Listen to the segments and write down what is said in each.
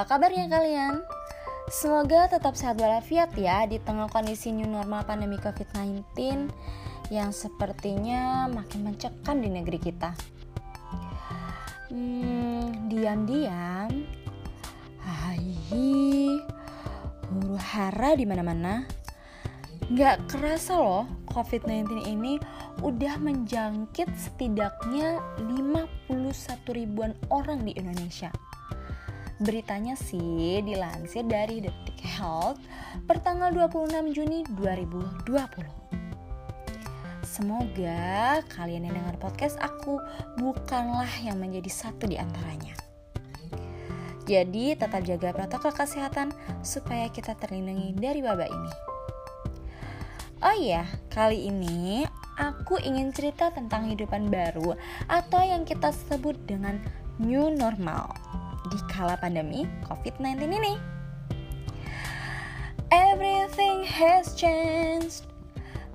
Apa kabarnya kalian? Semoga tetap sehat walafiat ya di tengah kondisi new normal pandemi COVID-19 yang sepertinya makin mencekam di negeri kita. Hmm, diam-diam, hai, huru hara di mana-mana. Gak kerasa loh, COVID-19 ini udah menjangkit setidaknya 51 ribuan orang di Indonesia. Beritanya sih dilansir dari Detik Health pertanggal 26 Juni 2020. Semoga kalian yang dengar podcast aku bukanlah yang menjadi satu di antaranya. Jadi tetap jaga protokol kesehatan supaya kita terlindungi dari wabah ini. Oh iya, kali ini aku ingin cerita tentang kehidupan baru atau yang kita sebut dengan new normal di kala pandemi COVID-19 ini. Everything has changed.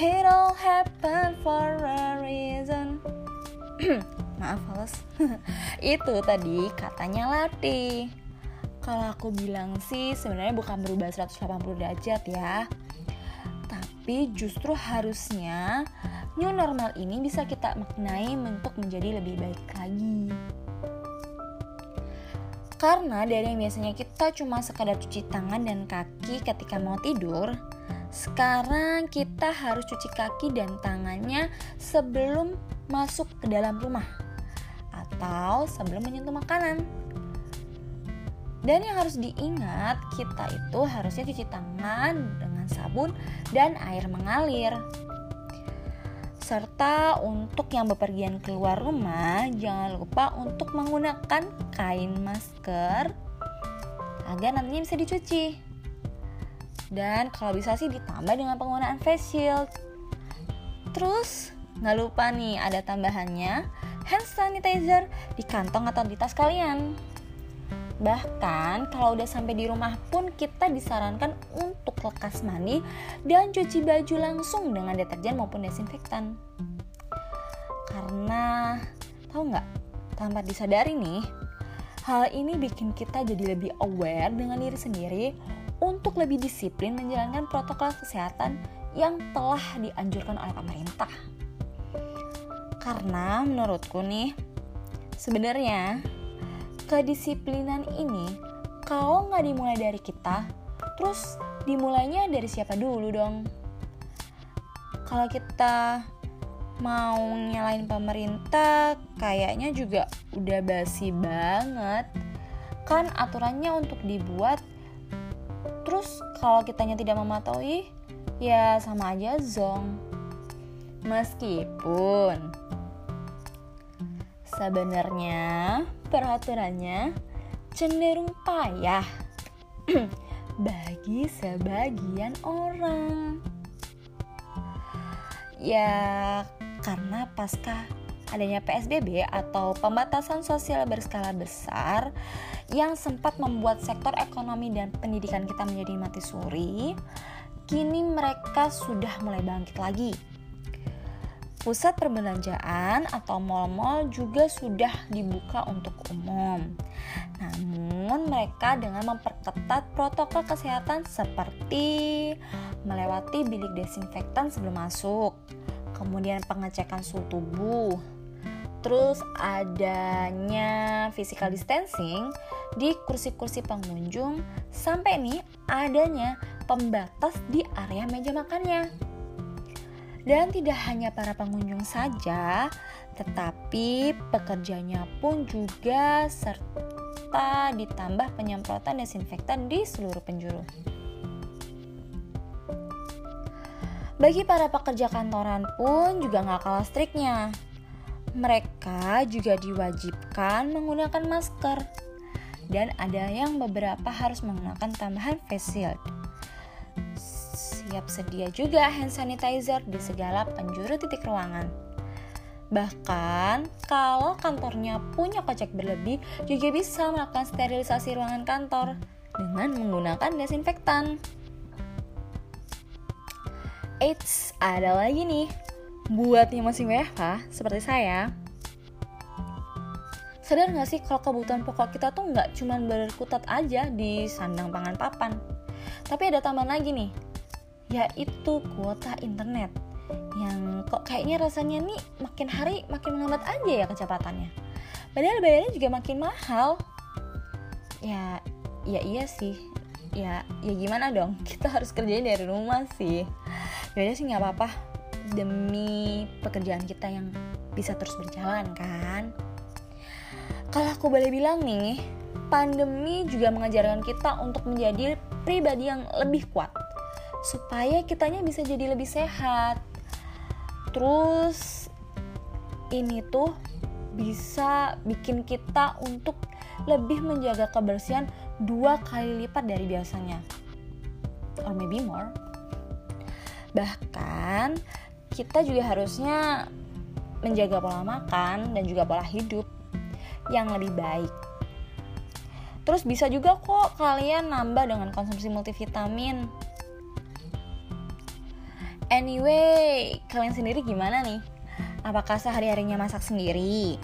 It all happened for a reason. Maaf, Fals. Itu tadi katanya Lati. Kalau aku bilang sih sebenarnya bukan berubah 180 derajat ya. Tapi justru harusnya new normal ini bisa kita maknai untuk menjadi lebih baik lagi. Karena dari yang biasanya kita cuma sekadar cuci tangan dan kaki ketika mau tidur, sekarang kita harus cuci kaki dan tangannya sebelum masuk ke dalam rumah atau sebelum menyentuh makanan. Dan yang harus diingat, kita itu harusnya cuci tangan dengan sabun dan air mengalir. Serta untuk yang bepergian keluar rumah, jangan lupa untuk menggunakan kain masker agar nantinya bisa dicuci. Dan kalau bisa sih ditambah dengan penggunaan face shield. Terus nggak lupa nih ada tambahannya hand sanitizer di kantong atau di tas kalian. Bahkan kalau udah sampai di rumah pun kita disarankan untuk lekas mandi dan cuci baju langsung dengan deterjen maupun desinfektan. Karena tahu nggak, tanpa disadari nih, hal ini bikin kita jadi lebih aware dengan diri sendiri untuk lebih disiplin menjalankan protokol kesehatan yang telah dianjurkan oleh pemerintah. Karena menurutku nih, sebenarnya kedisiplinan ini kalau nggak dimulai dari kita, terus dimulainya dari siapa dulu dong? Kalau kita mau nyalain pemerintah, kayaknya juga udah basi banget. Kan aturannya untuk dibuat, terus kalau kitanya tidak mematuhi, ya sama aja zong. Meskipun sebenarnya peraturannya cenderung payah bagi sebagian orang. Ya, karena pasca adanya PSBB atau pembatasan sosial berskala besar yang sempat membuat sektor ekonomi dan pendidikan kita menjadi mati suri, kini mereka sudah mulai bangkit lagi Pusat perbelanjaan atau mal-mal juga sudah dibuka untuk umum. Namun mereka dengan memperketat protokol kesehatan seperti melewati bilik desinfektan sebelum masuk, kemudian pengecekan suhu tubuh, terus adanya physical distancing di kursi-kursi pengunjung, sampai nih adanya pembatas di area meja makannya. Dan tidak hanya para pengunjung saja, tetapi pekerjanya pun juga serta ditambah penyemprotan desinfektan di seluruh penjuru. Bagi para pekerja kantoran pun juga nggak kalah striknya. Mereka juga diwajibkan menggunakan masker dan ada yang beberapa harus menggunakan tambahan face shield siap sedia juga hand sanitizer di segala penjuru titik ruangan. Bahkan, kalau kantornya punya kocek berlebih, juga bisa melakukan sterilisasi ruangan kantor dengan menggunakan desinfektan. Eits, ada lagi nih. Buat yang masih WFH, seperti saya, sadar gak sih kalau kebutuhan pokok kita tuh nggak cuma berkutat aja di sandang pangan papan tapi ada tambahan lagi nih yaitu kuota internet yang kok kayaknya rasanya nih makin hari makin melambat aja ya kecepatannya. Padahal bayarnya juga makin mahal. Ya ya iya sih. Ya ya gimana dong? Kita harus kerjain dari rumah sih. Ya sih nggak apa-apa. Demi pekerjaan kita yang bisa terus berjalan kan? Kalau aku boleh bilang nih, pandemi juga mengajarkan kita untuk menjadi pribadi yang lebih kuat. Supaya kitanya bisa jadi lebih sehat. Terus ini tuh bisa bikin kita untuk lebih menjaga kebersihan dua kali lipat dari biasanya. Or maybe more. Bahkan kita juga harusnya menjaga pola makan dan juga pola hidup yang lebih baik. Terus bisa juga kok kalian nambah dengan konsumsi multivitamin. Anyway, kalian sendiri gimana nih? Apakah sehari-harinya masak sendiri?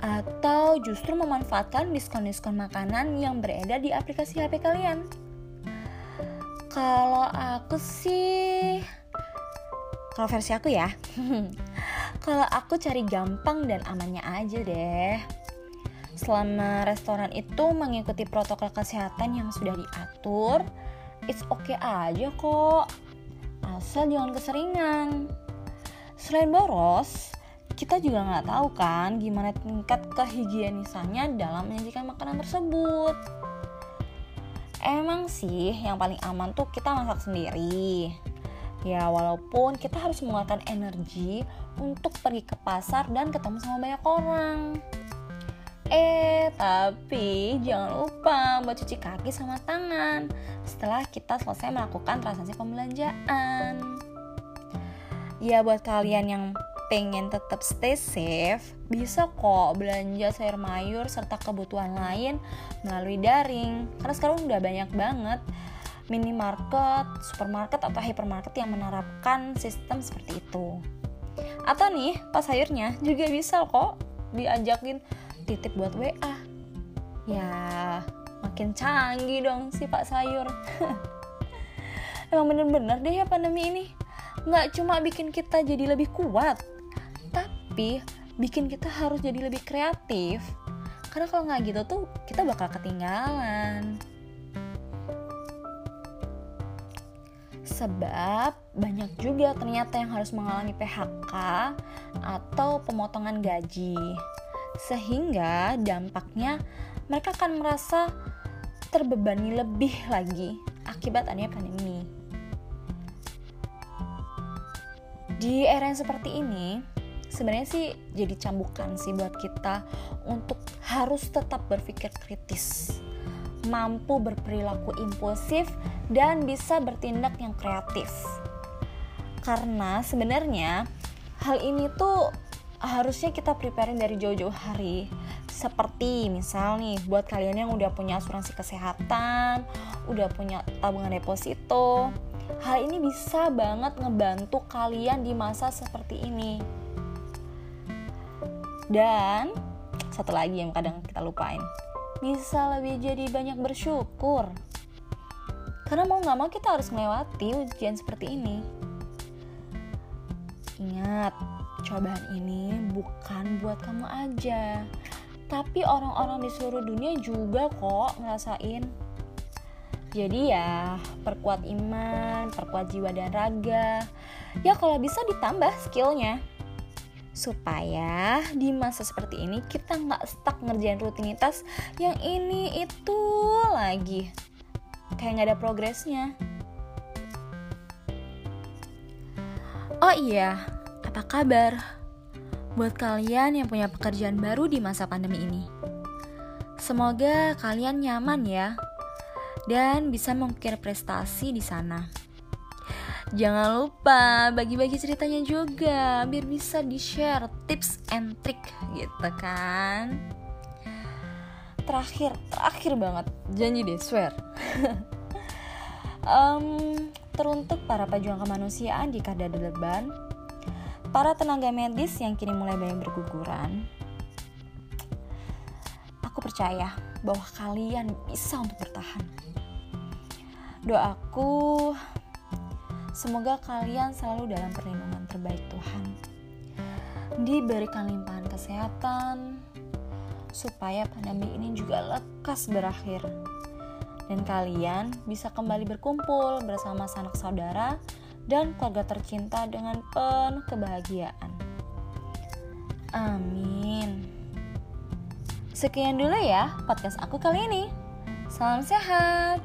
Atau justru memanfaatkan diskon-diskon makanan yang beredar di aplikasi HP kalian? Kalau aku sih kalau versi aku ya kalau aku cari gampang dan amannya aja deh selama restoran itu mengikuti protokol kesehatan yang sudah diatur it's okay aja kok asal jangan keseringan. Selain boros kita juga nggak tahu kan gimana tingkat kehigienisannya dalam menyajikan makanan tersebut. Emang sih yang paling aman tuh kita masak sendiri. Ya walaupun kita harus mengeluarkan energi untuk pergi ke pasar dan ketemu sama banyak orang. Eh, tapi jangan lupa buat cuci kaki sama tangan setelah kita selesai melakukan transaksi pembelanjaan. Ya buat kalian yang pengen tetap stay safe, bisa kok belanja sayur mayur serta kebutuhan lain melalui daring. Karena sekarang udah banyak banget minimarket, supermarket atau hypermarket yang menerapkan sistem seperti itu. Atau nih, pas sayurnya juga bisa kok diajakin titip buat WA. Ya, makin canggih dong si Pak Sayur. Emang bener-bener deh ya pandemi ini. Nggak cuma bikin kita jadi lebih kuat, tapi bikin kita harus jadi lebih kreatif. Karena kalau nggak gitu tuh kita bakal ketinggalan. sebab banyak juga ternyata yang harus mengalami PHK atau pemotongan gaji sehingga dampaknya mereka akan merasa terbebani lebih lagi akibat adanya pandemi di era yang seperti ini sebenarnya sih jadi cambukan sih buat kita untuk harus tetap berpikir kritis mampu berperilaku impulsif, dan bisa bertindak yang kreatif. Karena sebenarnya hal ini tuh harusnya kita preparing dari jauh-jauh hari. Seperti misal nih buat kalian yang udah punya asuransi kesehatan, udah punya tabungan deposito, hal ini bisa banget ngebantu kalian di masa seperti ini. Dan satu lagi yang kadang kita lupain, bisa lebih jadi banyak bersyukur. Karena mau gak mau kita harus melewati ujian seperti ini. Ingat, cobaan ini bukan buat kamu aja, tapi orang-orang di seluruh dunia juga kok ngerasain. Jadi ya, perkuat iman, perkuat jiwa dan raga. Ya kalau bisa ditambah skillnya supaya di masa seperti ini kita nggak stuck ngerjain rutinitas yang ini itu lagi kayak nggak ada progresnya oh iya apa kabar buat kalian yang punya pekerjaan baru di masa pandemi ini semoga kalian nyaman ya dan bisa mengukir prestasi di sana. Jangan lupa bagi-bagi ceritanya juga biar bisa di-share tips and trick gitu kan. Terakhir, terakhir banget, janji deh, swear. um, teruntuk para pejuang kemanusiaan di kada deban, para tenaga medis yang kini mulai banyak berguguran, Aku percaya bahwa kalian bisa untuk bertahan. Doaku semoga kalian selalu dalam perlindungan terbaik Tuhan. Diberikan limpahan kesehatan supaya pandemi ini juga lekas berakhir. Dan kalian bisa kembali berkumpul bersama sanak saudara dan keluarga tercinta dengan penuh kebahagiaan. Amin. Sekian dulu ya podcast aku kali ini. Salam sehat.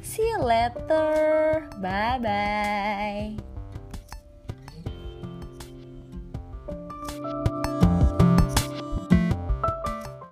See you later. Bye bye.